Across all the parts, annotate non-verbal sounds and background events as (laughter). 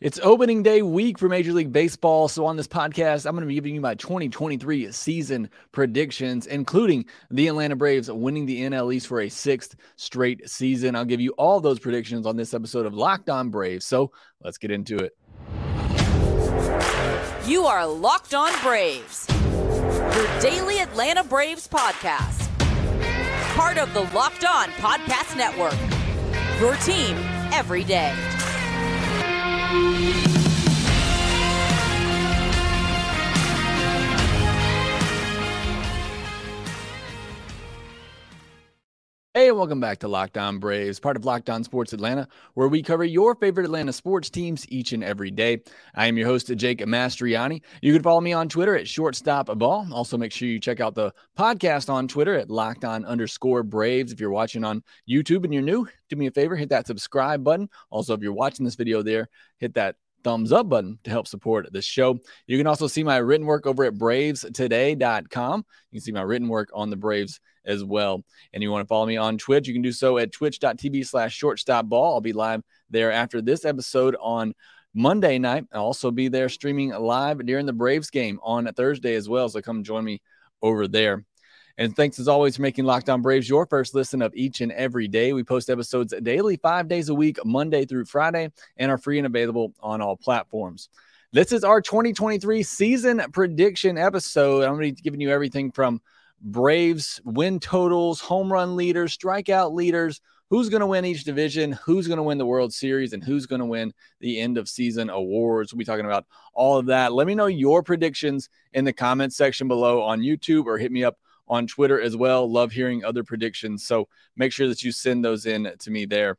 It's opening day week for Major League Baseball. So, on this podcast, I'm going to be giving you my 2023 season predictions, including the Atlanta Braves winning the NL East for a sixth straight season. I'll give you all those predictions on this episode of Locked On Braves. So, let's get into it. You are Locked On Braves, your daily Atlanta Braves podcast. Part of the Locked On Podcast Network, your team every day. Bye. Hey, welcome back to Locked On Braves, part of Locked On Sports Atlanta, where we cover your favorite Atlanta sports teams each and every day. I am your host, Jake Mastroianni. You can follow me on Twitter at shortstop ball. Also, make sure you check out the podcast on Twitter at locked on underscore Braves. If you're watching on YouTube and you're new, do me a favor, hit that subscribe button. Also, if you're watching this video there, hit that thumbs up button to help support the show. You can also see my written work over at bravestoday.com. You can see my written work on the Braves as well. And you want to follow me on Twitch, you can do so at twitch.tv slash shortstop ball. I'll be live there after this episode on Monday night. I'll also be there streaming live during the Braves game on Thursday as well. So come join me over there. And thanks as always for making Locked On Braves your first listen of each and every day. We post episodes daily, five days a week, Monday through Friday, and are free and available on all platforms. This is our 2023 season prediction episode. I'm going to be giving you everything from Braves win totals, home run leaders, strikeout leaders, who's going to win each division, who's going to win the World Series, and who's going to win the end of season awards. We'll be talking about all of that. Let me know your predictions in the comments section below on YouTube or hit me up on Twitter as well. Love hearing other predictions. So make sure that you send those in to me there.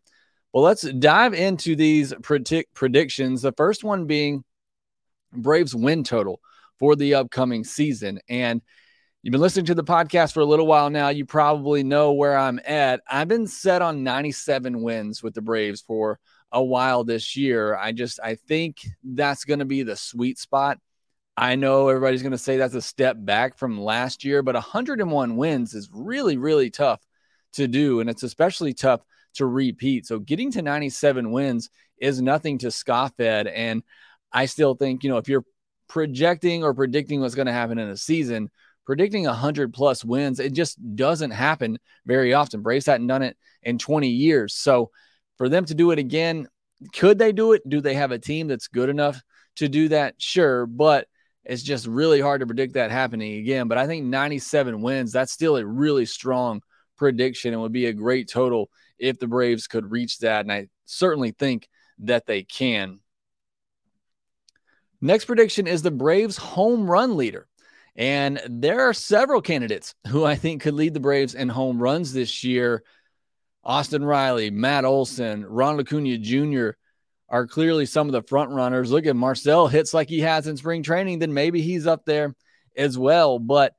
Well, let's dive into these predict predictions. The first one being Braves win total for the upcoming season. And You've been listening to the podcast for a little while now. You probably know where I'm at. I've been set on 97 wins with the Braves for a while this year. I just I think that's going to be the sweet spot. I know everybody's going to say that's a step back from last year, but 101 wins is really really tough to do and it's especially tough to repeat. So getting to 97 wins is nothing to scoff at and I still think, you know, if you're projecting or predicting what's going to happen in a season, predicting 100 plus wins, it just doesn't happen very often. Braves hadn't done it in 20 years. So for them to do it again, could they do it? Do they have a team that's good enough to do that? Sure. But it's just really hard to predict that happening again. But I think 97 wins, that's still a really strong prediction and would be a great total if the Braves could reach that. And I certainly think that they can. Next prediction is the Braves home run leader. And there are several candidates who I think could lead the Braves in home runs this year. Austin Riley, Matt Olson, Ron Acuna Jr. are clearly some of the front runners. Look at Marcell hits like he has in spring training, then maybe he's up there as well. But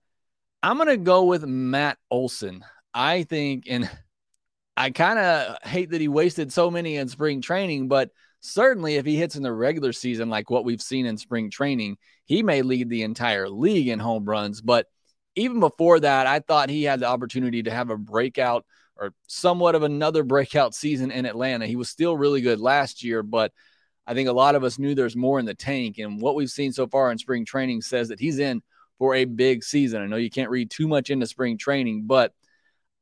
I'm going to go with Matt Olson. I think, and I kind of hate that he wasted so many in spring training, but certainly if he hits in the regular season, like what we've seen in spring training, he may lead the entire league in home runs. But even before that, I thought he had the opportunity to have a breakout or somewhat of another breakout season in Atlanta. He was still really good last year, but I think a lot of us knew there's more in the tank. And what we've seen so far in spring training says that he's in for a big season. I know you can't read too much into spring training, but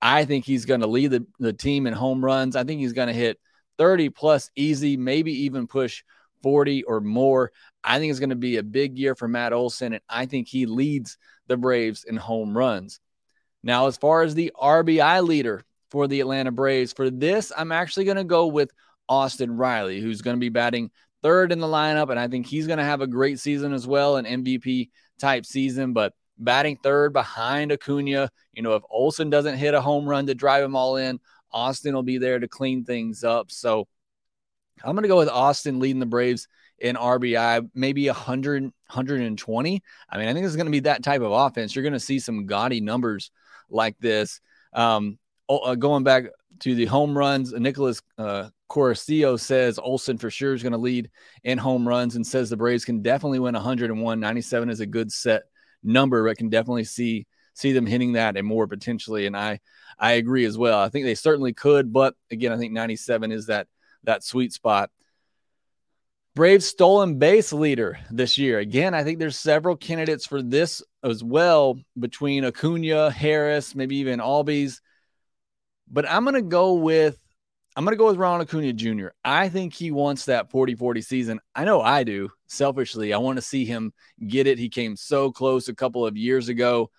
I think he's going to lead the, the team in home runs. I think he's going to hit 30 plus easy, maybe even push 40 or more. I think it's going to be a big year for Matt Olson, and I think he leads the Braves in home runs. Now, as far as the RBI leader for the Atlanta Braves, for this, I'm actually going to go with Austin Riley, who's going to be batting third in the lineup, and I think he's going to have a great season as well, an MVP type season. But batting third behind Acuna, you know, if Olson doesn't hit a home run to drive them all in, Austin will be there to clean things up. So I'm going to go with Austin leading the Braves in RBI, maybe 100, 120. I mean, I think it's going to be that type of offense. You're going to see some gaudy numbers like this. Um, uh, going back to the home runs, Nicholas uh, Corusio says Olson for sure is going to lead in home runs and says the Braves can definitely win 101. 97 is a good set number, but can definitely see see them hitting that and more potentially. And I I agree as well. I think they certainly could, but again, I think 97 is that that sweet spot. Braves stolen base leader this year. Again, I think there's several candidates for this as well between Acuna, Harris, maybe even Albies. But I'm going to go with I'm going to go with Ron Acuna Jr. I think he wants that 40-40 season. I know I do. Selfishly, I want to see him get it. He came so close a couple of years ago.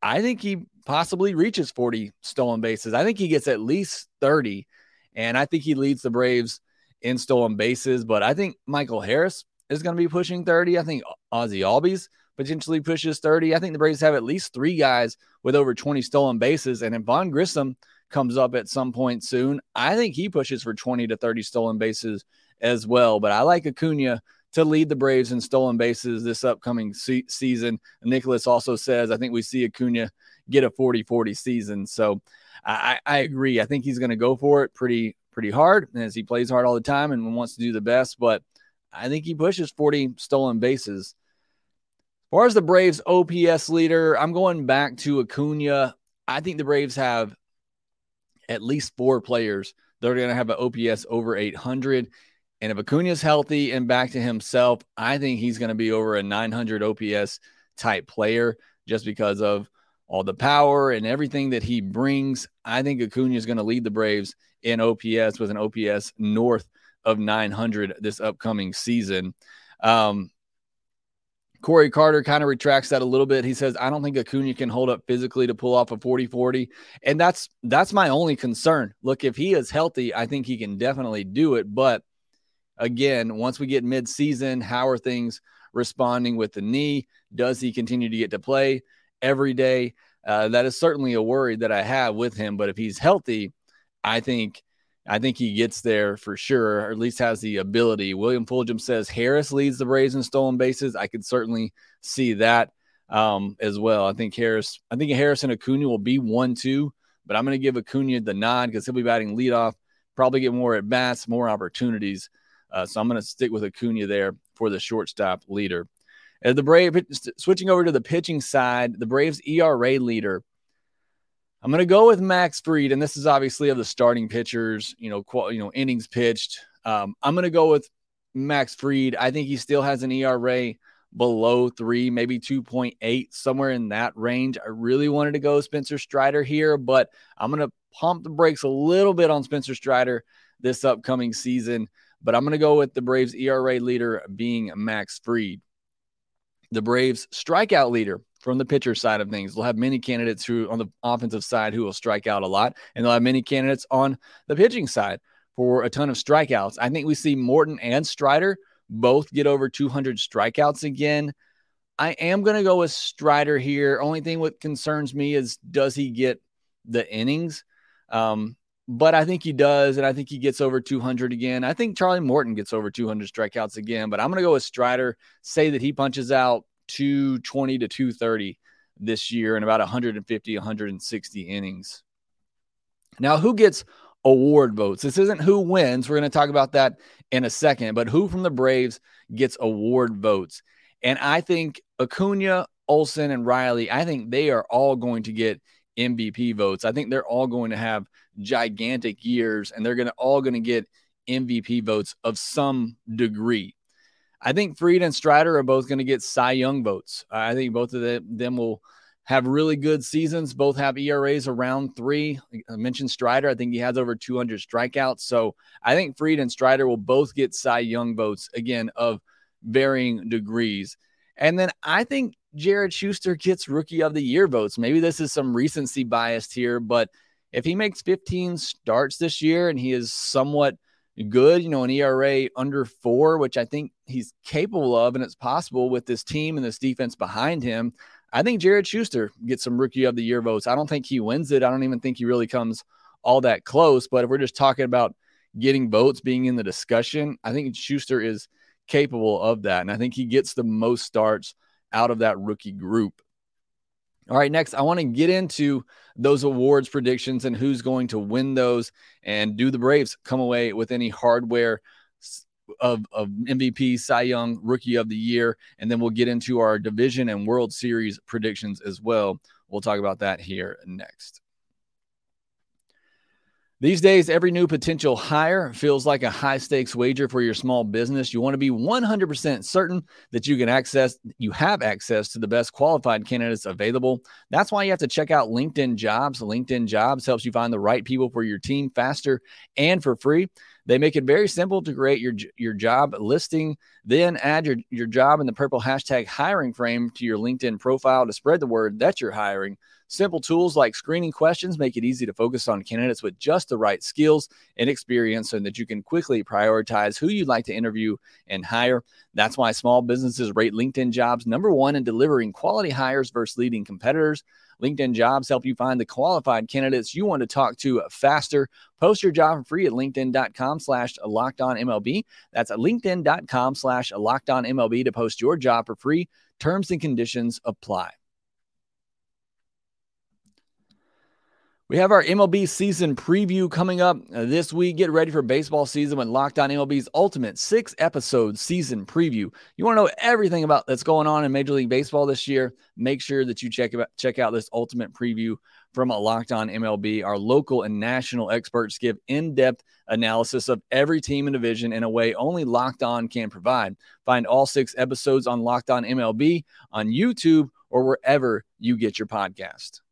I think he possibly reaches 40 stolen bases. I think he gets at least 30 and I think he leads the Braves in stolen bases, but I think Michael Harris is going to be pushing 30. I think Ozzie Albies potentially pushes 30. I think the Braves have at least three guys with over 20 stolen bases. And if Vaughn Grissom comes up at some point soon, I think he pushes for 20 to 30 stolen bases as well. But I like Acuna to lead the Braves in stolen bases this upcoming se- season. Nicholas also says, I think we see Acuna get a 40 40 season. So I, I agree. I think he's going to go for it pretty pretty hard as he plays hard all the time and wants to do the best. But I think he pushes 40 stolen bases. As far as the Braves OPS leader, I'm going back to Acuna. I think the Braves have at least four players that are going to have an OPS over 800. And if Acuna's healthy and back to himself, I think he's going to be over a 900 OPS type player just because of all the power and everything that he brings. I think Acuna is going to lead the Braves in OPS with an OPS north of 900 this upcoming season. Um, Corey Carter kind of retracts that a little bit. He says, I don't think Acuna can hold up physically to pull off a 40-40. And that's that's my only concern. Look, if he is healthy, I think he can definitely do it. But again, once we get mid-season, how are things responding with the knee? Does he continue to get to play every day? Uh, that is certainly a worry that I have with him. But if he's healthy, I think I think he gets there for sure, or at least has the ability. William Fulgham says Harris leads the Braves in stolen bases. I could certainly see that um, as well. I think Harris, I think Harris and Acuna will be one two, but I'm going to give Acuna the nod because he'll be batting leadoff, probably get more at bats, more opportunities. Uh, so I'm going to stick with Acuna there for the shortstop leader. As the Brave switching over to the pitching side, the Braves ERA leader I'm going to go with Max Fried, and this is obviously of the starting pitchers, you know, you know, innings pitched. Um, I'm going to go with Max Fried. I think he still has an ERA below three, maybe 2.8, somewhere in that range. I really wanted to go Spencer Strider here, but I'm going to pump the brakes a little bit on Spencer Strider this upcoming season. But I'm going to go with the Braves ERA leader being Max Fried. The Braves strikeout leader from the pitcher side of things. They'll have many candidates who on the offensive side who will strike out a lot, and they'll have many candidates on the pitching side for a ton of strikeouts. I think we see Morton and Strider both get over 200 strikeouts again. I am going to go with Strider here. Only thing what concerns me is does he get the innings? Um, but I think he does, and I think he gets over 200 again. I think Charlie Morton gets over 200 strikeouts again, but I'm going to go with Strider. Say that he punches out 220 to 230 this year and about 150, 160 innings. Now, who gets award votes? This isn't who wins. We're going to talk about that in a second, but who from the Braves gets award votes? And I think Acuna, Olson, and Riley, I think they are all going to get MVP votes. I think they're all going to have gigantic years and they're going to all going to get MVP votes of some degree. I think Fried and Strider are both going to get Cy Young votes. I think both of them will have really good seasons. Both have ERAs around three. I mentioned Strider. I think he has over 200 strikeouts. So I think Fried and Strider will both get Cy Young votes again of varying degrees. And then I think Jared Shuster gets Rookie of the Year votes. Maybe this is some recency bias here, but if he makes 15 starts this year and he is somewhat good, you know, an ERA under four, which I think he's capable of, and it's possible with this team and this defense behind him. I think Jared Shuster gets some rookie of the year votes. I don't think he wins it. I don't even think he really comes all that close. But if we're just talking about getting votes, being in the discussion, I think Shuster is capable of that. And I think he gets the most starts out of that rookie group. All right, next, I want to get into those awards predictions and who's going to win those. And do the Braves come away with any hardware of, of MVP, Cy Young, Rookie of the Year? And then we'll get into our division and World Series predictions as well. We'll talk about that here next. These days, every new potential hire feels like a high stakes wager for your small business. You want to be 100% certain that you can access, you have access to the best qualified candidates available. That's why you have to check out LinkedIn Jobs. LinkedIn Jobs helps you find the right people for your team faster and for free. They make it very simple to create your your job listing, then add your, your job in the purple hashtag hiring frame to your LinkedIn profile to spread the word that you're hiring. Simple tools like screening questions make it easy to focus on candidates with just the right skills and experience so that you can quickly prioritize who you'd like to interview and hire. That's why small businesses rate LinkedIn jobs number one in delivering quality hires versus leading competitors. LinkedIn jobs help you find the qualified candidates you want to talk to faster. Post your job for free at LinkedIn.com slash locked on MLB. That's LinkedIn.com slash locked on MLB to post your job for free. Terms and conditions apply. We have our MLB season preview coming up uh, this week. Get ready for baseball season with Locked On MLB's ultimate six episode season preview. You want to know everything about that's going on in Major League Baseball this year? Make sure that you check out, check out this ultimate preview from Locked On MLB. Our local and national experts give in depth analysis of every team and division in a way only Locked On can provide. Find all six episodes on Locked On MLB on YouTube or wherever you get your podcast.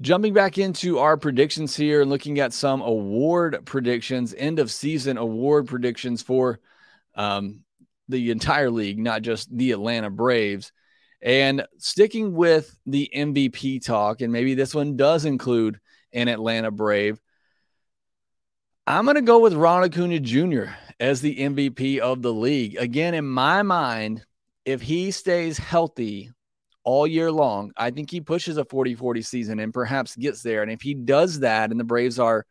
Jumping back into our predictions here and looking at some award predictions, end of season award predictions for um, the entire league, not just the Atlanta Braves. And sticking with the MVP talk, and maybe this one does include an Atlanta Brave, I'm going to go with Ronald Acuna Jr. as the MVP of the league. Again, in my mind, if he stays healthy all year long. I think he pushes a 40 40 season and perhaps gets there. And if he does that and the Braves are,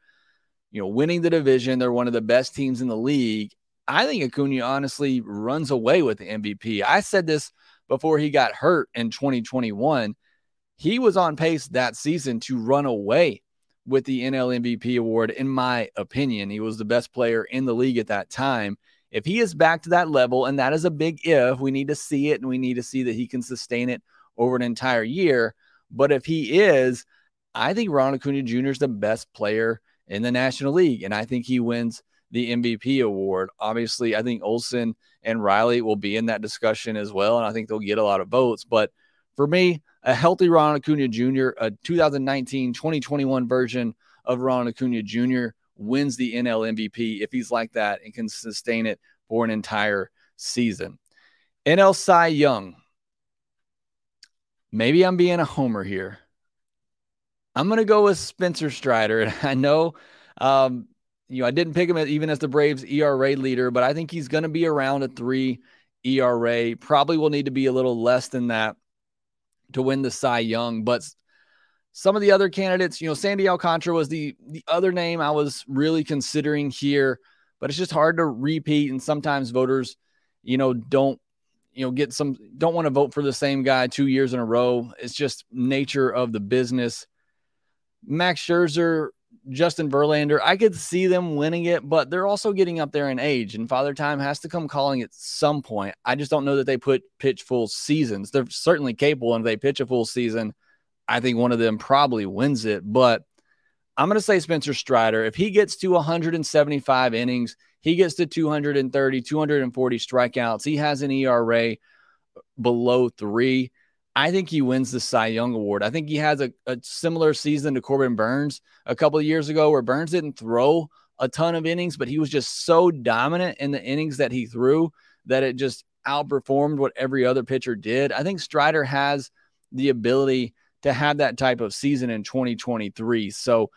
you know, winning the division, they're one of the best teams in the league. I think Acuna honestly runs away with the MVP. I said this before he got hurt in 2021. He was on pace that season to run away with the NL MVP award, in my opinion. He was the best player in the league at that time. If he is back to that level, and that is a big if, we need to see it and we need to see that he can sustain it over an entire year. But if he is, I think Ron Acuna Jr. is the best player in the National League, and I think he wins the MVP award. Obviously, I think Olson and Riley will be in that discussion as well, and I think they'll get a lot of votes. But for me, a healthy Ron Acuna Jr., a 2019 2021 version of Ron Acuna Jr. wins the NL MVP if he's like that and can sustain it for an entire season. NL Cy Young, maybe I'm being a homer here. I'm going to go with Spencer Strider. And (laughs) I know, um, you know, I didn't pick him even as the Braves ERA leader, but I think he's going to be around a three ERA. Probably will need to be a little less than that to win the Cy Young. But some of the other candidates, you know, Sandy Alcantara was the the other name I was really considering here, but it's just hard to repeat. And sometimes voters, you know, don't you know, get some, don't want to vote for the same guy two years in a row. It's just nature of the business. Max Scherzer, Justin Verlander, I could see them winning it, but they're also getting up there in age, and Father Time has to come calling at some point. I just don't know that they put pitch full seasons. They're certainly capable, and if they pitch a full season, I think one of them probably wins it. But I'm going to say Spencer Strider. If he gets to 175 innings, he gets to 230, 240 strikeouts. He has an ERA below three. I think he wins the Cy Young Award. I think he has a, a similar season to Corbin Burnes a couple of years ago, where Burnes didn't throw a ton of innings, but he was just so dominant in the innings that he threw that it just outperformed what every other pitcher did. I think Strider has the ability to have that type of season in 2023. So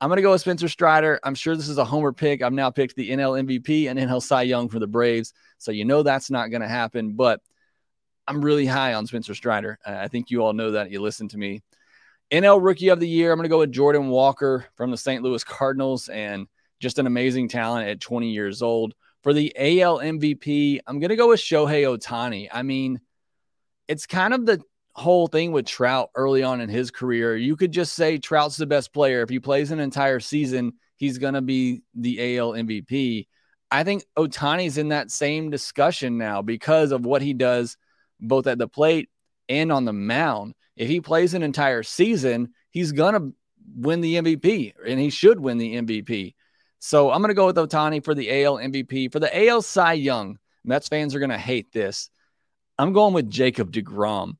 I'm going to go with Spencer Strider. I'm sure this is a homer pick. I've now picked the NL MVP and NL Cy Young for the Braves. So you know that's not going to happen. But I'm really high on Spencer Strider. I think you all know that. You listen to me. NL Rookie of the Year. I'm going to go with Jordan Walker from the St. Louis Cardinals and just an amazing talent at 20 years old. For the AL MVP, I'm going to go with Shohei Ohtani. I mean, it's kind of the whole thing with Trout early on in his career. You could just say Trout's the best player. If he plays an entire season, he's going to be the AL MVP. I think Ohtani's in that same discussion now because of what he does both at the plate and on the mound. if he plays an entire season, he's going to win the MVP and he should win the MVP. So I'm going to go with Ohtani for the AL MVP. For the AL Cy Young, Mets fans are going to hate this. I'm going with Jacob DeGrom.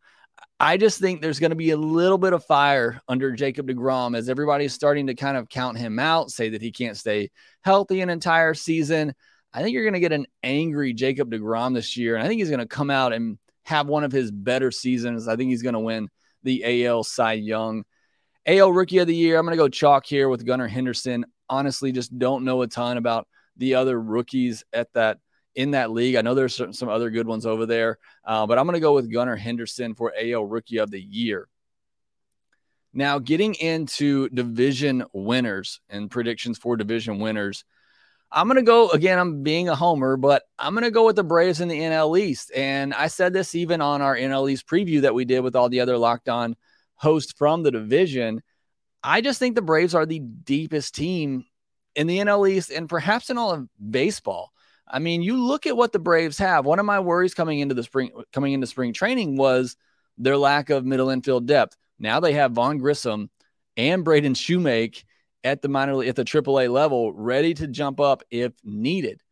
I just think there's going to be a little bit of fire under Jacob DeGrom as everybody's starting to kind of count him out, say that he can't stay healthy an entire season. I think you're going to get an angry Jacob DeGrom this year. And I think he's going to come out and have one of his better seasons. I think he's going to win the AL Cy Young. AL Rookie of the Year, I'm going to go chalk here with Gunnar Henderson. Honestly, just don't know a ton about the other rookies at that in that league. I know there's some, some other good ones over there, uh, but I'm going to go with Gunnar Henderson for AL Rookie of the Year. Now, getting into division winners and predictions for division winners, I'm going to go again. I'm being a homer, but I'm going to go with the Braves in the NL East. And I said this even on our NL East preview that we did with all the other locked on hosts from the division. I just think the Braves are the deepest team in the NL East and perhaps in all of baseball. I mean, you look at what the Braves have. One of my worries coming into the spring coming into spring training was their lack of middle infield depth. Now they have Vaughn Grissom and Braden Shewmake at the minor at the AAA level, ready to jump up if needed.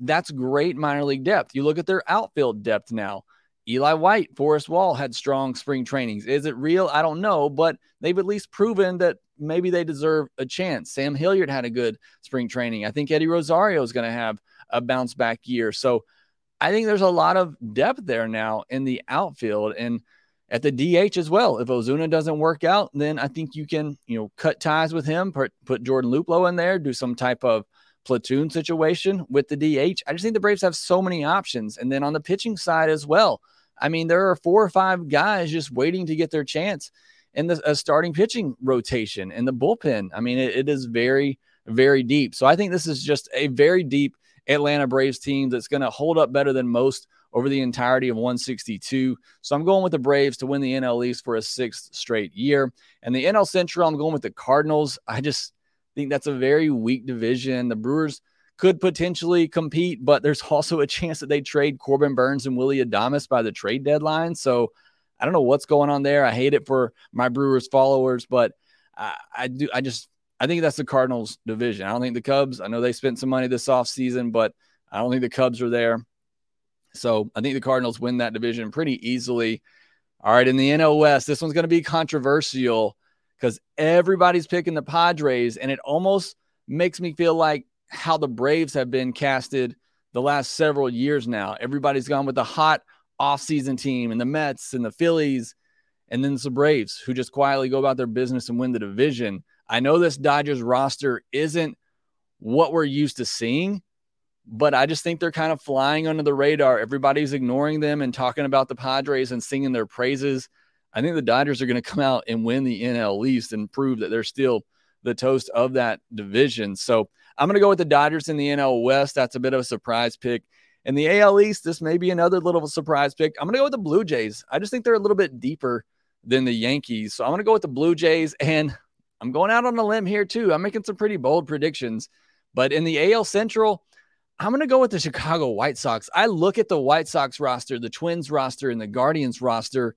That's great minor league depth. You look at their outfield depth now. Eli White, Forrest Wall had strong spring trainings. Is it real? I don't know, but they've at least proven that maybe they deserve a chance. Sam Hilliard had a good spring training. I think Eddie Rosario is going to have a bounce back year. So I think there's a lot of depth there now in the outfield and at the DH as well. If Ozuna doesn't work out, then I think you can, you know, cut ties with him, put, put Jordan Luplow in there, do some type of platoon situation with the DH. I just think the Braves have so many options. And then on the pitching side as well, I mean, there are four or five guys just waiting to get their chance in the starting pitching rotation and the bullpen. I mean, it, it is very, very deep. So I think this is just a very deep Atlanta Braves team that's going to hold up better than most over the entirety of 162. So I'm going with the Braves to win the NL East for a sixth straight year. And the NL Central, I'm going with the Cardinals. I just think that's a very weak division. The Brewers could potentially compete, but there's (laughs) also a chance that they trade Corbin Burnes and Willie Adames by the trade deadline. So I don't know what's going on there. I hate it for my Brewers followers, but I, I do. I just I think that's the Cardinals division. I don't think the Cubs, I know they spent some money this offseason, but I don't think the Cubs are there. So I think the Cardinals win that division pretty easily. All right, in the West, this one's going to be controversial because everybody's picking the Padres, and it almost makes me feel like how the Braves have been casted the last several years now. Everybody's gone with the hot offseason team and the Mets and the Phillies, and then the Braves who just quietly go about their business and win the division. I know this Dodgers roster isn't what we're used to seeing, but I just think they're kind of flying under the radar. Everybody's ignoring them and talking about the Padres and singing their praises. I think the Dodgers are going to come out and win the NL East and prove that they're still the toast of that division. So I'm going to go with the Dodgers in the NL West. That's a bit of a surprise pick. In the AL East, this may be another little surprise pick. I'm going to go with the Blue Jays. I just think they're a little bit deeper than the Yankees. So I'm going to go with the Blue Jays. And I'm going out on a limb here too. I'm making some pretty bold predictions. But in the AL Central, I'm going to go with the Chicago White Sox. I look at the White Sox roster, the Twins roster, and the Guardians roster,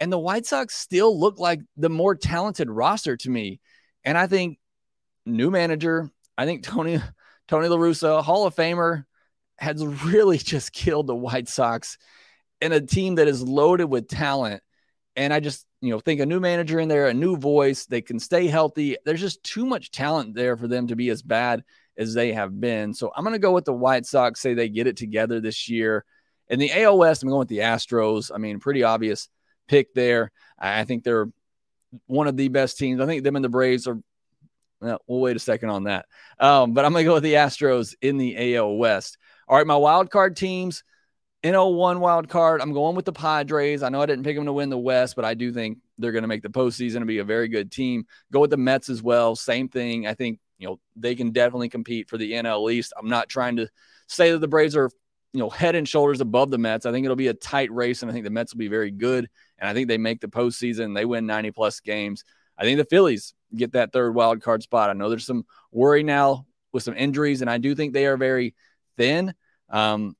and the White Sox still look like the more talented roster to me. And I think new manager, I think Tony Tony La Russa, Hall of Famer, has really (laughs) just killed the White Sox in a team that is loaded with talent. And I just you know, think a new manager in there, a new voice, they can stay healthy. There's just too much talent there for them to be as bad as they have been. So I'm going to go with the White Sox, say they get it together this year. In the AL West, I'm going with the Astros. I mean, pretty obvious pick there. I think they're one of the best teams. I think them and the Braves are. Well, we'll wait a second on that. Um, but I'm going to go with the Astros in the AL West. All right, my wild card teams. NL1 wild card. I'm going with the Padres. I know I didn't pick them to win the West, but I do think they're going to make the postseason and be a very good team. Go with the Mets as well. Same thing. I think, you know, they can definitely compete for the NL East. I'm not trying to say that the Braves are, you know, head and shoulders above the Mets. I think it'll be a tight race, and I think the Mets will be very good. And I think they make the postseason. They win 90 plus games. I think the Phillies get that third wild card spot. I know there's some worry now with some injuries, and I do think they are very thin. Um,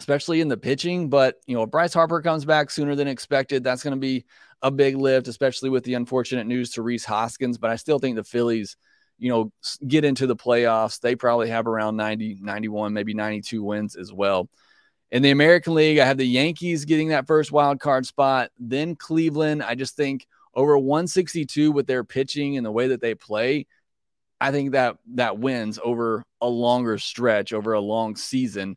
especially in the pitching. But, you know, if Bryce Harper comes back sooner than expected, that's going to be a big lift, especially with the unfortunate news to Rhys Hoskins. But I still think the Phillies, you know, get into the playoffs. They probably have around 90, 91, maybe 92 wins as well. In the American League, I have the Yankees getting that first wild card spot, then Cleveland. I just think over 162 with their pitching and the way that they play, I think that that wins over a longer stretch, over a long season.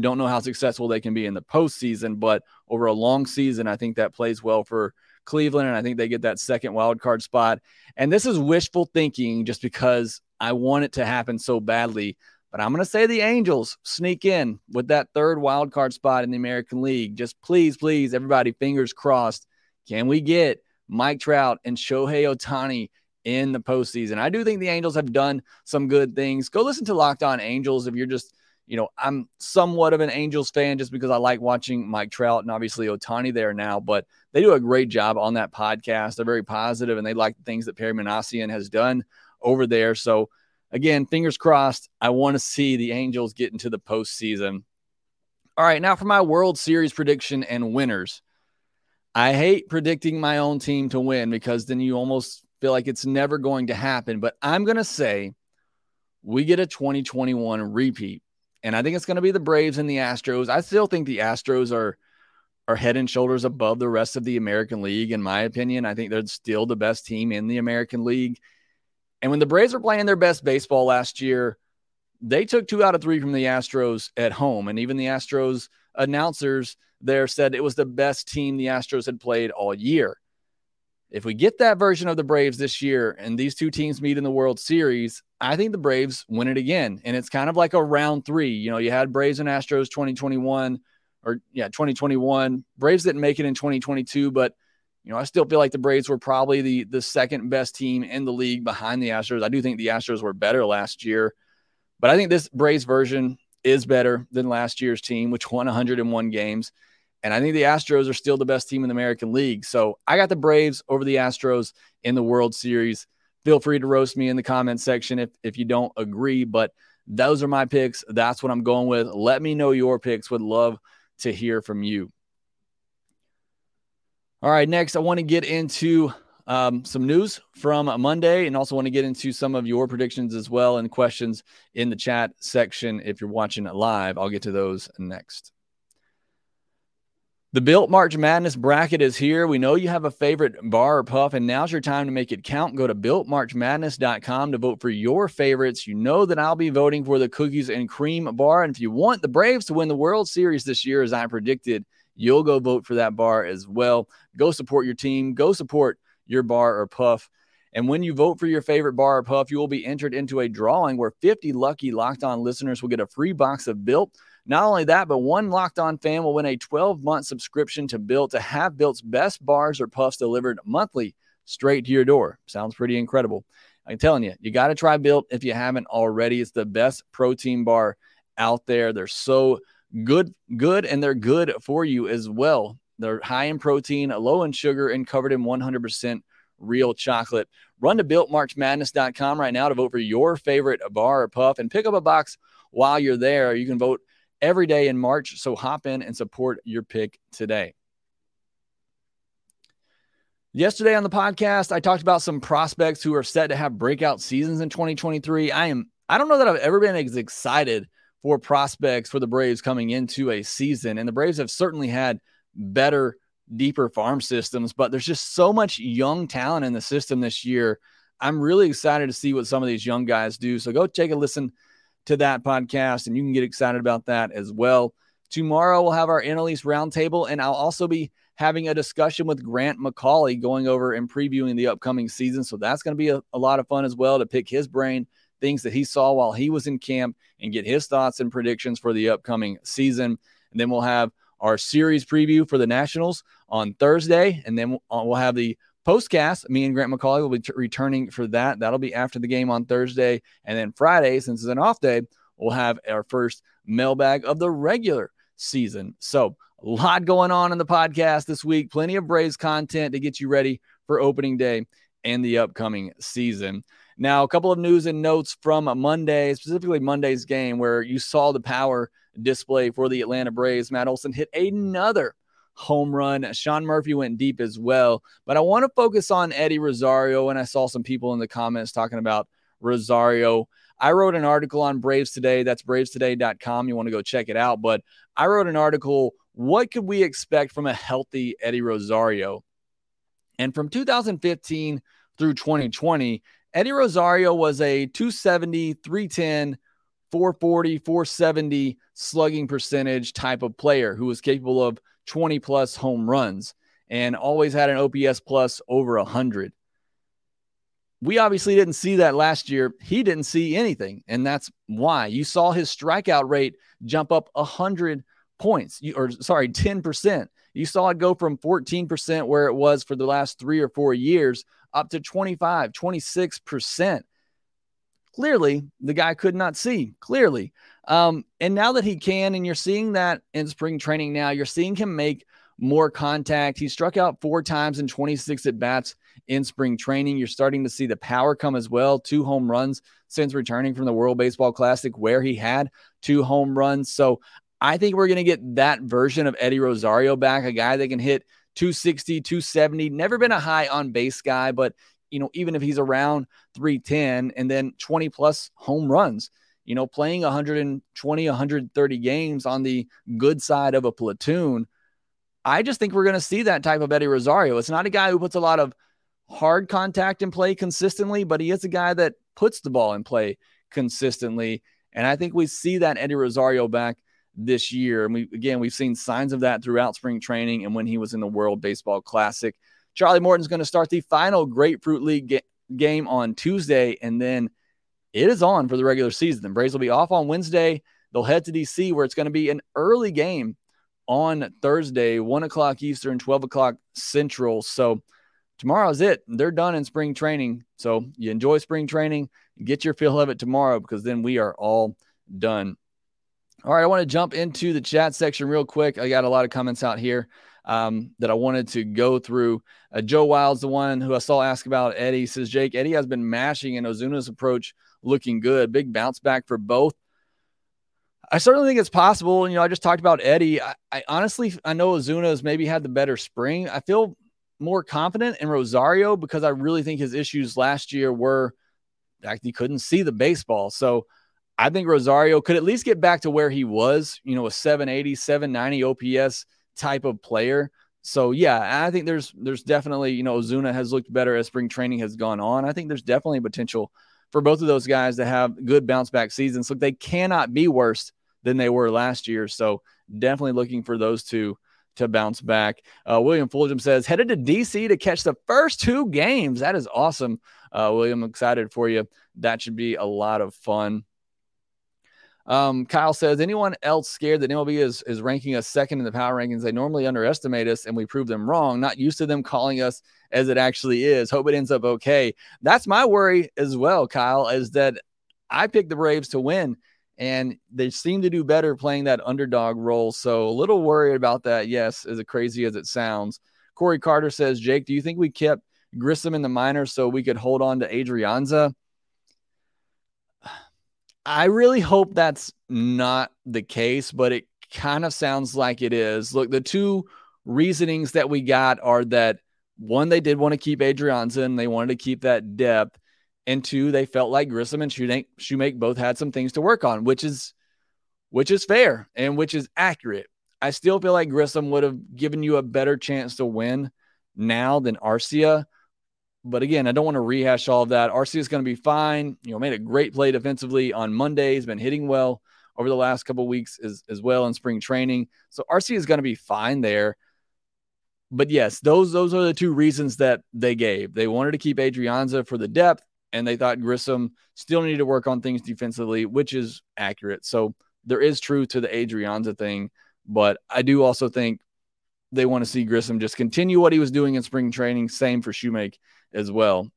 Don't know how successful they can be in the postseason, but over a long season, I think that plays well for Cleveland, and I think they get that second wild card spot. And this is wishful thinking, just because I want it to happen so badly. But I'm going to say the Angels sneak in with that third wild card spot in the American League. Just please, please, everybody, fingers crossed. Can we get Mike Trout and Shohei Ohtani in the postseason. I do think the Angels have done some good things. Go listen to Locked On Angels if you're just, you know, I'm somewhat of an Angels fan just because I like watching Mike Trout and obviously Ohtani there now, but they do a great job on that podcast. They're very positive and they like the things that Perry Minasian has done over there. So, again, fingers crossed. I want to see the Angels get into the postseason. All right, now for my World Series prediction and winners. I hate predicting my own team to win because then you almost feel like it's never going to happen. But I'm going to say we get a 2021 repeat. And I think it's going to be the Braves and the Astros. I still think the Astros are are head and shoulders above the rest of the American League, in my opinion. I think they're still the best team in the American League. And when the Braves were playing their best baseball last year, they took two out of three from the Astros at home. And even the Astros announcers there said it was the best team the Astros had played all year. If we get that version of the Braves this year and these two teams meet in the World Series, I think the Braves win it again. And it's kind of like a round three. You know, you had Braves and Astros 2021 or yeah, 2021. Braves didn't make it in 2022, but you know, I still feel like the Braves were probably the the second best team in the league behind the Astros. I do think the Astros were better last year, but I think this Braves version is better than last year's team, which won 101 games. And I think the Astros are still the best team in the American League. So I got the Braves over the Astros in the World Series. Feel free to roast me in the comment section if, if you don't agree, but those are my picks. That's what I'm going with. Let me know your picks. Would love to hear from you. All right, next, I want to get into um, some news from Monday and also want to get into some of your predictions as well and questions in the chat section. If you're watching live, I'll get to those next. The Built March Madness bracket is here. We know you have a favorite bar or puff, and now's your time to make it count. Go to builtmarchmadness.com to vote for your favorites. You know that I'll be voting for the cookies and cream bar. And if you want the Braves to win the World Series this year, as I predicted, you'll go vote for that bar as well. Go support your team, go support your bar or puff. And when you vote for your favorite bar or puff, you will be entered into a drawing where 50 lucky locked on listeners will get a free box of Built not only that, but one locked on fan will win a 12 month subscription to Built to have Built's best bars or puffs delivered monthly straight to your door. Sounds pretty incredible. I'm telling you, you got to try Built if you haven't already. It's the best protein bar out there. They're so good, good, and they're good for you as well. They're high in protein, low in sugar, and covered in 100% real chocolate. Run to builtmarchmadness.com right now to vote for your favorite bar or puff and pick up a box while you're there. You can vote every day in March. So hop in and support your pick today. Yesterday on the podcast, I talked about some prospects who are set to have breakout seasons in 2023. I am I don't know that I've ever been as excited for prospects for the Braves coming into a season. And the Braves have certainly had better, deeper farm systems, but there's just so much young talent in the system this year. I'm really excited to see what some of these young guys do. So go take a listen to that podcast, and you can get excited about that as well. Tomorrow, we'll have our East roundtable, and I'll also be having a discussion with Grant McAuley going over and previewing the upcoming season. So that's going to be a, a lot of fun as well to pick his brain, things that he saw while he was in camp, and get his thoughts and predictions for the upcoming season. And then we'll have our series preview for the Nationals on Thursday, and then we'll uh, have the postcast. Me and Grant McAuley will be t- returning for that. That'll be after the game on Thursday. And then Friday, since it's an off day, we'll have our first mailbag of the regular season. So, a lot going on in the podcast this week. Plenty of Braves content to get you ready for opening day and the upcoming season. Now, a couple of news and notes from Monday, specifically Monday's game, where you saw the power display for the Atlanta Braves. Matt Olson hit another home run. Sean Murphy went deep as well. But I want to focus on Eddie Rosario. And I saw some people in the comments talking about Rosario. I wrote an article on Braves Today. That's bravestoday.com. You want to go check it out. But I wrote an article. What could we expect from a healthy Eddie Rosario? And from 2015 through 2020, Eddie Rosario was a 270, 310, 440, 470 slugging percentage type of player who was capable of 20 plus home runs and always had an OPS plus over 100. We obviously didn't see that last year. He didn't see anything. And that's why you saw his strikeout rate jump up 100 points, or sorry, 10%. You saw it go from 14% where it was for the last three or four years up to 25, 26%. Clearly, the guy could not see. Clearly. Um, and now that he can, and you're seeing that in spring training now, you're seeing him make more contact. He struck out four times in 26 at bats in spring training. You're starting to see the power come as well. Two home runs since returning from the World Baseball Classic, where he had two home runs. So I think we're going to get that version of Eddie Rosario back, a guy that can hit 260, 270. Never been a high on base guy, but you know, even if he's around 310 and then 20 plus home runs, you know, playing 120, 130 games on the good side of a platoon, I just think we're going to see that type of Eddie Rosario. It's not a guy who puts a lot of hard contact in play consistently, but he is a guy that puts the ball in play consistently. And I think we see that Eddie Rosario back this year. And we again we've seen signs of that throughout spring training and when he was in the World Baseball Classic. Charlie Morton's going to start the final Grapefruit League ga- game on Tuesday, and then it is on for the regular season. The Braves will be off on Wednesday. They'll head to DC where it's going to be an early game on Thursday, one o'clock Eastern, twelve o'clock Central. So tomorrow's it. They're done in spring training. So you enjoy spring training, get your fill of it tomorrow because then we are all done. All right, I want to jump into the chat section real quick. I got a lot of comments out here um, that I wanted to go through. Uh, Joe Wild's the one who I saw ask about Eddie. Says, Jake, Eddie has been mashing in Ozuna's approach looking good. Big bounce back for both. I certainly think it's possible. You know, I just talked about Eddie. I, I honestly, I know Ozuna has maybe had the better spring. I feel more confident in Rosario because I really think his issues last year were that he couldn't see the baseball. So I think Rosario could at least get back to where he was, you know, a 780, 790 OPS type of player. So yeah, I think there's there's definitely, you know, Ozuna has looked better as spring training has gone on. I think there's definitely a potential for both of those guys to have good bounce back seasons. Look, they cannot be worse than they were last year. So definitely looking for those two to bounce back. Uh, William Fulgham says headed to DC to catch the first two games. That is awesome. Uh, William, excited for you. That should be a lot of fun. Um, Kyle says, anyone else scared that MLB is, is ranking us second in the power rankings? They normally underestimate us and we prove them wrong. Not used to them calling us as it actually is. Hope it ends up okay. That's my worry as well, Kyle, is that I picked the Braves to win and they seem to do better playing that underdog role. So a little worried about that. Yes, as crazy as it sounds. Corey Carter says, Jake, do you think we kept Grissom in the minors so we could hold on to Adrianza? (sighs) I really hope that's not the case, but it kind of sounds like it is. Look, the two reasonings that we got are that one, they did want to keep Adrianza and they wanted to keep that depth. And two, they felt like Grissom and Shewmake both had some things to work on, which is which is fair and which is accurate. I still feel like Grissom would have given you a better chance to win now than Arcia. But again, I don't want to rehash all of that. Arcia is going to be fine. You know, made a great play defensively on Monday. He's been hitting well over the last couple weeks as, as well in spring training. So Arcia is going to be fine there. But yes, those those are the two reasons that they gave. They wanted to keep Adrianza for the depth, and they thought Grissom still needed to work on things defensively, which is accurate. So there is truth to the Adrianza thing, but I do also think they want to see Grissom just continue what he was doing in spring training. Same for Shewmake as well.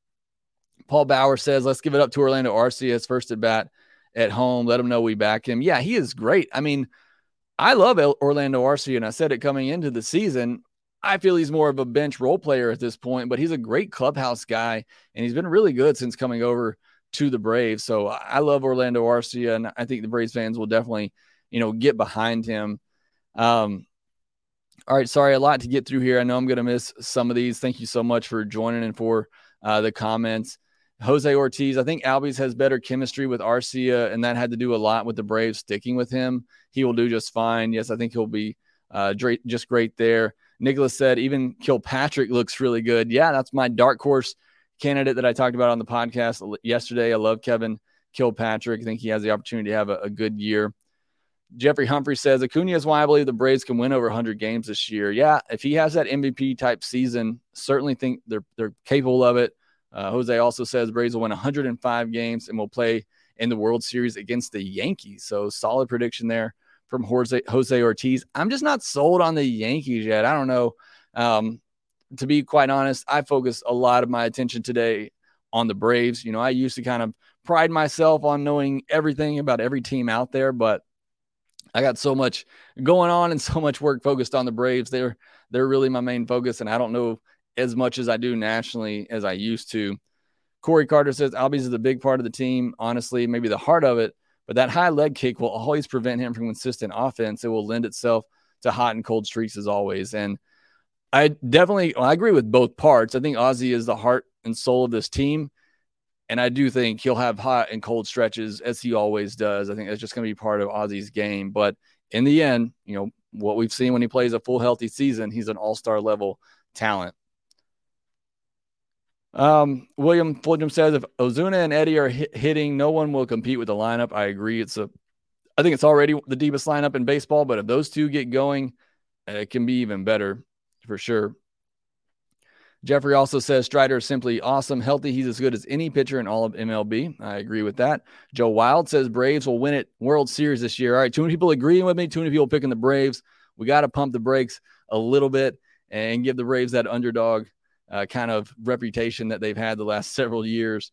Paul Bauer says, let's give it up to Orlando Arcia, first at bat at home. Let him know we back him. Yeah, he is great. I mean, I love Orlando Arcia, and I said it coming into the season. I feel he's more of a bench role player at this point, but he's a great clubhouse guy, and he's been really good since coming over to the Braves. So I love Orlando Arcia, and I think the Braves fans will definitely, you know, get behind him. Um, All right, sorry, a lot to get through here. I know I'm going to miss some of these. Thank you so much for joining and for uh, the comments. Jose Ortiz, I think Albies has better chemistry with Arcia, and that had to do a lot with the Braves sticking with him. He will do just fine. Yes, I think he'll be uh, just great there. Nicholas said even Kilpatrick looks really good. Yeah, that's my dark horse candidate that I talked about on the podcast yesterday. I love Kevin Kilpatrick. I think he has the opportunity to have a, a good year. Jeffrey Humphrey says Acuna is why I believe the Braves can win over 100 games this year. Yeah, if he has that MVP type season, certainly think they're they're capable of it. Uh, Jose also says Braves will win 105 games and will play in the World Series against the Yankees. So solid prediction there from Jose, Jose Ortiz. I'm just not sold on the Yankees yet. I don't know. Um, to be quite honest, I focus a lot of my attention today on the Braves. You know, I used to kind of pride myself on knowing everything about every team out there, but I got so much going on and (laughs) so much work focused on the Braves. They're they're really my main focus, and I don't know as much as I do nationally as I used to. Corey Carter says Albies is a big part of the team. Honestly, maybe the heart of it, but that high leg kick will always prevent him from consistent offense. It will lend itself to hot and cold streaks as always. And I definitely well, I agree with both parts. I think Ozzy is the heart and soul of this team. And I do think he'll have hot and cold stretches as he always does. I think that's just going to be part of Ozzy's game. But in the end, you know, what we've seen when he plays a full healthy season, he's an all star level talent. Um, William Fulgham says if Ozuna and Eddie are hit, hitting, no one will compete with the lineup. I agree. It's a, I think it's already the deepest lineup in baseball, but if those two get going, it can be even better for sure. Jeffrey also says Strider is simply awesome, healthy. He's as good as any pitcher in all of MLB. I agree with that. Joe Wild says Braves will win it World Series this year. All right, too many people agreeing with me. Too many people picking the Braves. We got to pump the brakes a little bit and give the Braves that underdog uh, kind of reputation that they've had the last (laughs) several years.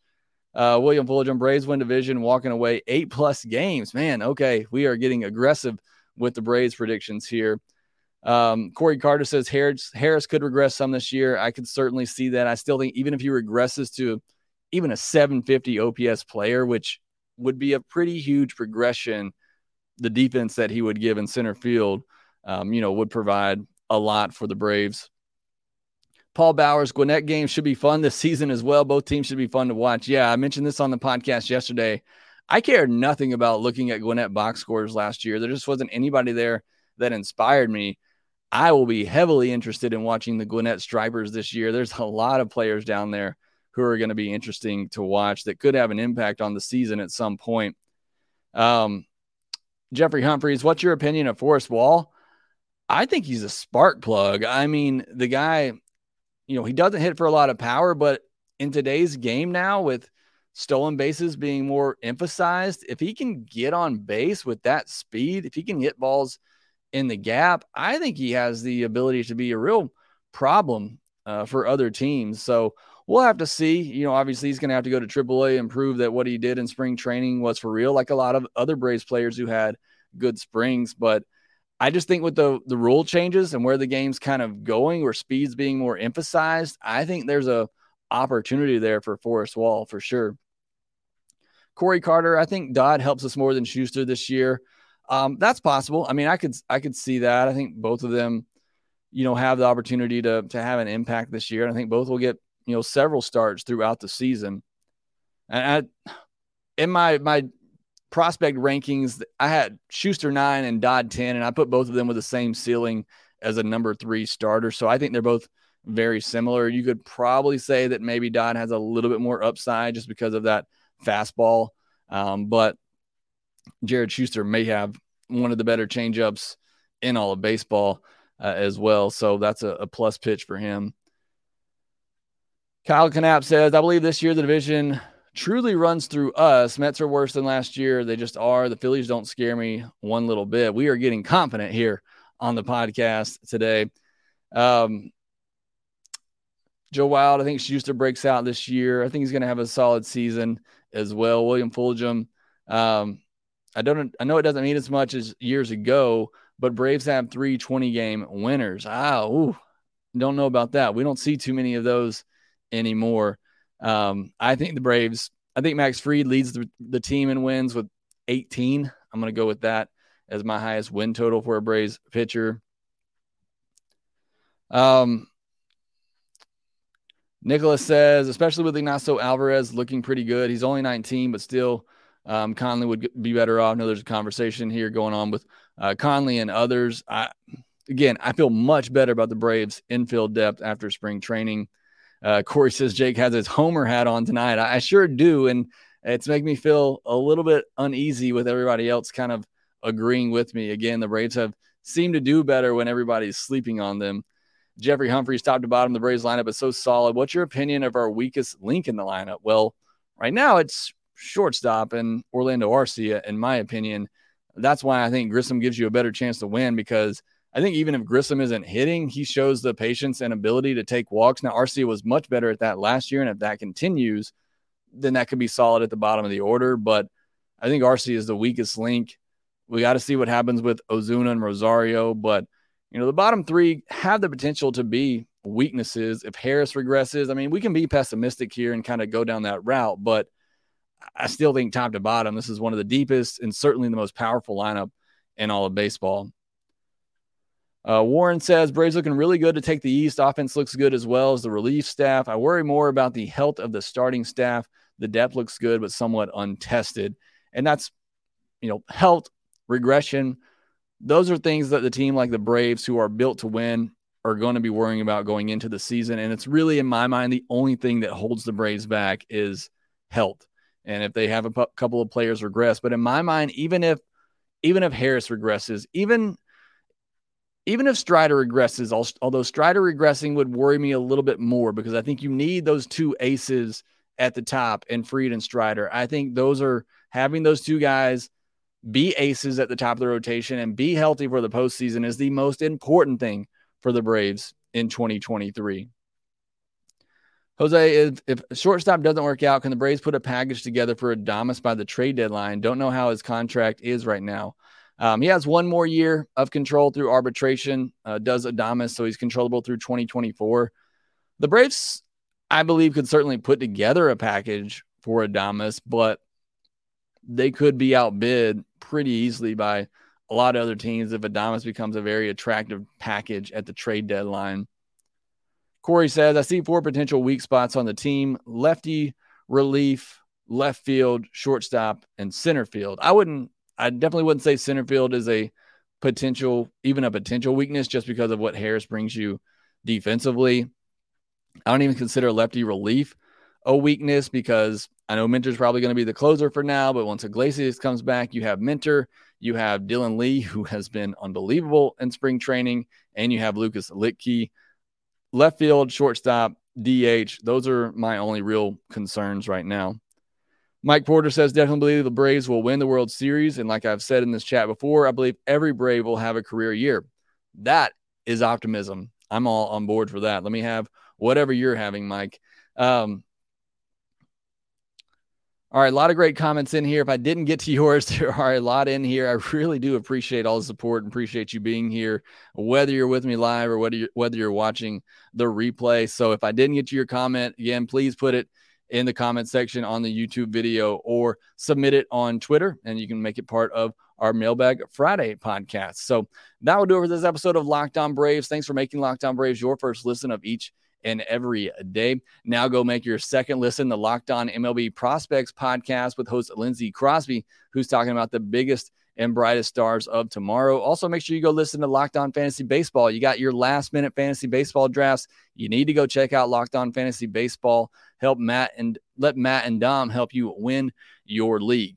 Uh, William Fulgham, Braves win division, walking away eight plus games. Man, okay, we are getting aggressive with the Braves predictions here. Um, Corey Carter says Harris, Harris could regress some this year. I could certainly see that. I still think even if he regresses to even a 750 OPS player, which would be a pretty huge progression, the defense that he would give in center field, um, you know, would provide a lot for the Braves. Paul Bowers, Gwinnett game should be fun this season as well. Both teams should be fun to watch. Yeah, I mentioned this on the podcast yesterday. I cared nothing about looking at Gwinnett box scores last year. There just wasn't anybody there that inspired me. I will be heavily interested in watching the Gwinnett Stripers this year. There's a lot of players down there who are going to be interesting to watch that could have an impact on the season at some point. Um, Jeffrey Humphreys, what's your opinion of Forrest Wall? I think he's a spark plug. I mean, the guy, you know, he doesn't hit for a lot of power, but in today's game now, with stolen bases being more emphasized, if he can get on base with that speed, if he can hit balls – in the gap, I think he has the ability to be a real problem uh, for other teams. So we'll have to see. You know, obviously he's going to have to go to AAA and prove that what he did in spring training was for real, like a lot of other Braves players who had good springs. But I just think with the the rule changes and where the game's kind of going, where speed's being more emphasized, I think there's a opportunity there for Forrest Wall for sure. Corey Carter, I think Dodd helps us more than Shuster this year. Um, that's possible. I mean, I could I could see that. I think both of them, you know, have the opportunity to to have an impact this year. And I think both will get you know several starts throughout the season. And I, in my my prospect rankings, I had Shuster nine and Dodd ten, and I put both of them with the same ceiling as a number three starter. So I think they're both very similar. You could probably say that maybe Dodd has a little bit more upside just because of that fastball. Um, but Jared Shuster may have one of the better changeups in all of baseball uh, as well. So that's a, a, plus pitch for him. Kyle Knapp says, I believe this year the division truly runs through us. Mets are worse than last year. They just are. The Phillies don't scare me one little bit. We are getting confident here on the podcast today. Um, Joe Wild, I think Shuster breaks out this year. I think he's going to have a solid season as well. William Fulgham, um, I don't I know it doesn't mean as much as years ago, but Braves have three 20 game winners. Ah, ooh, don't know about that. We don't see too many of those anymore. Um, I think the Braves, I think Max Fried leads the, the team in wins with 18. I'm going to go with that as my highest win total for a Braves pitcher. Um, Nicholas says, especially with Ignacio Alvarez looking pretty good. He's only 19, but still, um, Conley would be better off. I know there's a conversation here going on with uh, Conley and others. I, again, I feel much better about the Braves' infield depth after spring training. Uh, Corey says Jake has his homer hat on tonight. I, I sure do, and it's making me feel a little bit uneasy with everybody else kind of agreeing with me. Again, the Braves have seemed to do better when everybody's sleeping on them. Jeffrey Humphreys, top to bottom, the Braves lineup is so solid. What's your opinion of our weakest link in the lineup? Well, right now it's shortstop and Orlando Arcia, in my opinion. That's why I think Grissom gives you a better chance to win because I think even if Grissom isn't hitting, he shows the patience and ability to take walks. Now, Arcia was much better at that last year, and if that continues, then that could be solid at the bottom of the order. But I think Arcia is the weakest link. We got to see what happens with Ozuna and Rosario, but you know, the bottom three have the potential to be weaknesses if Harris regresses. I mean, we can be pessimistic here and kind of go down that route, but I still think top to bottom, this is one of the deepest and certainly the most powerful lineup in all of baseball. Uh, Warren says Braves looking really good to take the East. Offense looks good as well as the relief staff. I worry more about the health of the starting staff. The depth looks good, but somewhat untested. And that's, you know, health, regression, those are things that the team like the Braves, who are built to win, are going to be worrying about going into the season. And it's really, in my mind, the only thing that holds the Braves back is health. And if they have a p- couple of players regress, but in my mind, even if even if Harris regresses, even even if Strider regresses, although Strider regressing would worry me a little bit more because I think you need those two aces at the top and Fried and Strider. I think those are having those two guys be aces at the top of the rotation and be healthy for the postseason is the most important thing for the Braves in 2023. Jose, if, if shortstop doesn't work out, can the Braves put a package together for Adames by the trade deadline? Don't know how his contract is right now. Um, he has one more year of control through arbitration, uh, does Adames, so he's controllable through 2024. The Braves, I believe, could certainly put together a package for Adames, but they could be outbid pretty easily by a lot of other teams if Adames becomes a very attractive package at the trade deadline. Corey says, I see four potential weak spots on the team lefty, relief, left field, shortstop, and center field. I wouldn't, I definitely wouldn't say center field is a potential, even a potential weakness just because of what Harris brings you defensively. I don't even consider lefty relief a weakness because I know Minter's probably going to be the closer for now, but once Iglesias comes back, you have Minter, you have Dylan Lee, who has been unbelievable in spring training, and you have Lucas Luetge. Left field, shortstop, DH. Those are my only real concerns right now. Mike Porter says, definitely believe the Braves will win the World Series. And like I've said in this chat before, I believe every Brave will have a career year. That is optimism. I'm all on board for that. Let me have whatever you're having, Mike. Um, all right, a lot of great comments in here. If I didn't get to (laughs) yours, there are a lot in here. I really do appreciate all the support and appreciate you being here, whether you're with me live or whether you're, whether you're watching the replay. So if I didn't get to your comment, again, please put it in the comment section on the YouTube video or submit it on Twitter, and you can make it part of our Mailbag Friday podcast. So that will do it for this episode of Locked On Braves. Thanks for making Locked On Braves your first listen of each and every day. Now go make your second listen, the Locked On MLB Prospects podcast with host Lindsey Crosby, who's talking about the biggest and brightest stars of tomorrow. Also, make sure you go listen to Locked On Fantasy Baseball. You got your last minute fantasy baseball drafts. You need to go check out Locked On Fantasy Baseball. Help Matt and let Matt and Dom help you win your league.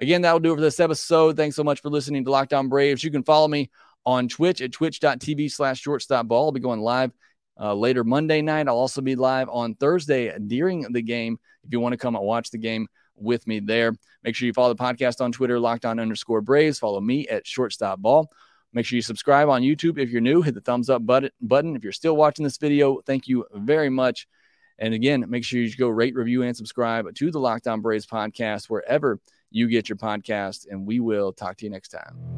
Again, that will do it for this episode. Thanks so much for listening to Locked On Braves. You can follow me on Twitch at twitch.tv slash shortstop ball. I'll be going live uh, later Monday night. I'll also be live on Thursday during the game. If you want to come and watch the game with me there, make sure you follow the podcast on Twitter, locked on underscore Braves. Follow me at shortstop ball. Make sure you subscribe on YouTube if you're new. Hit the thumbs up button. If you're still watching this video, thank you very much. And again, make sure you go rate, review, and subscribe to the Locked On Braves podcast wherever you get your podcast. And we will talk to you next time.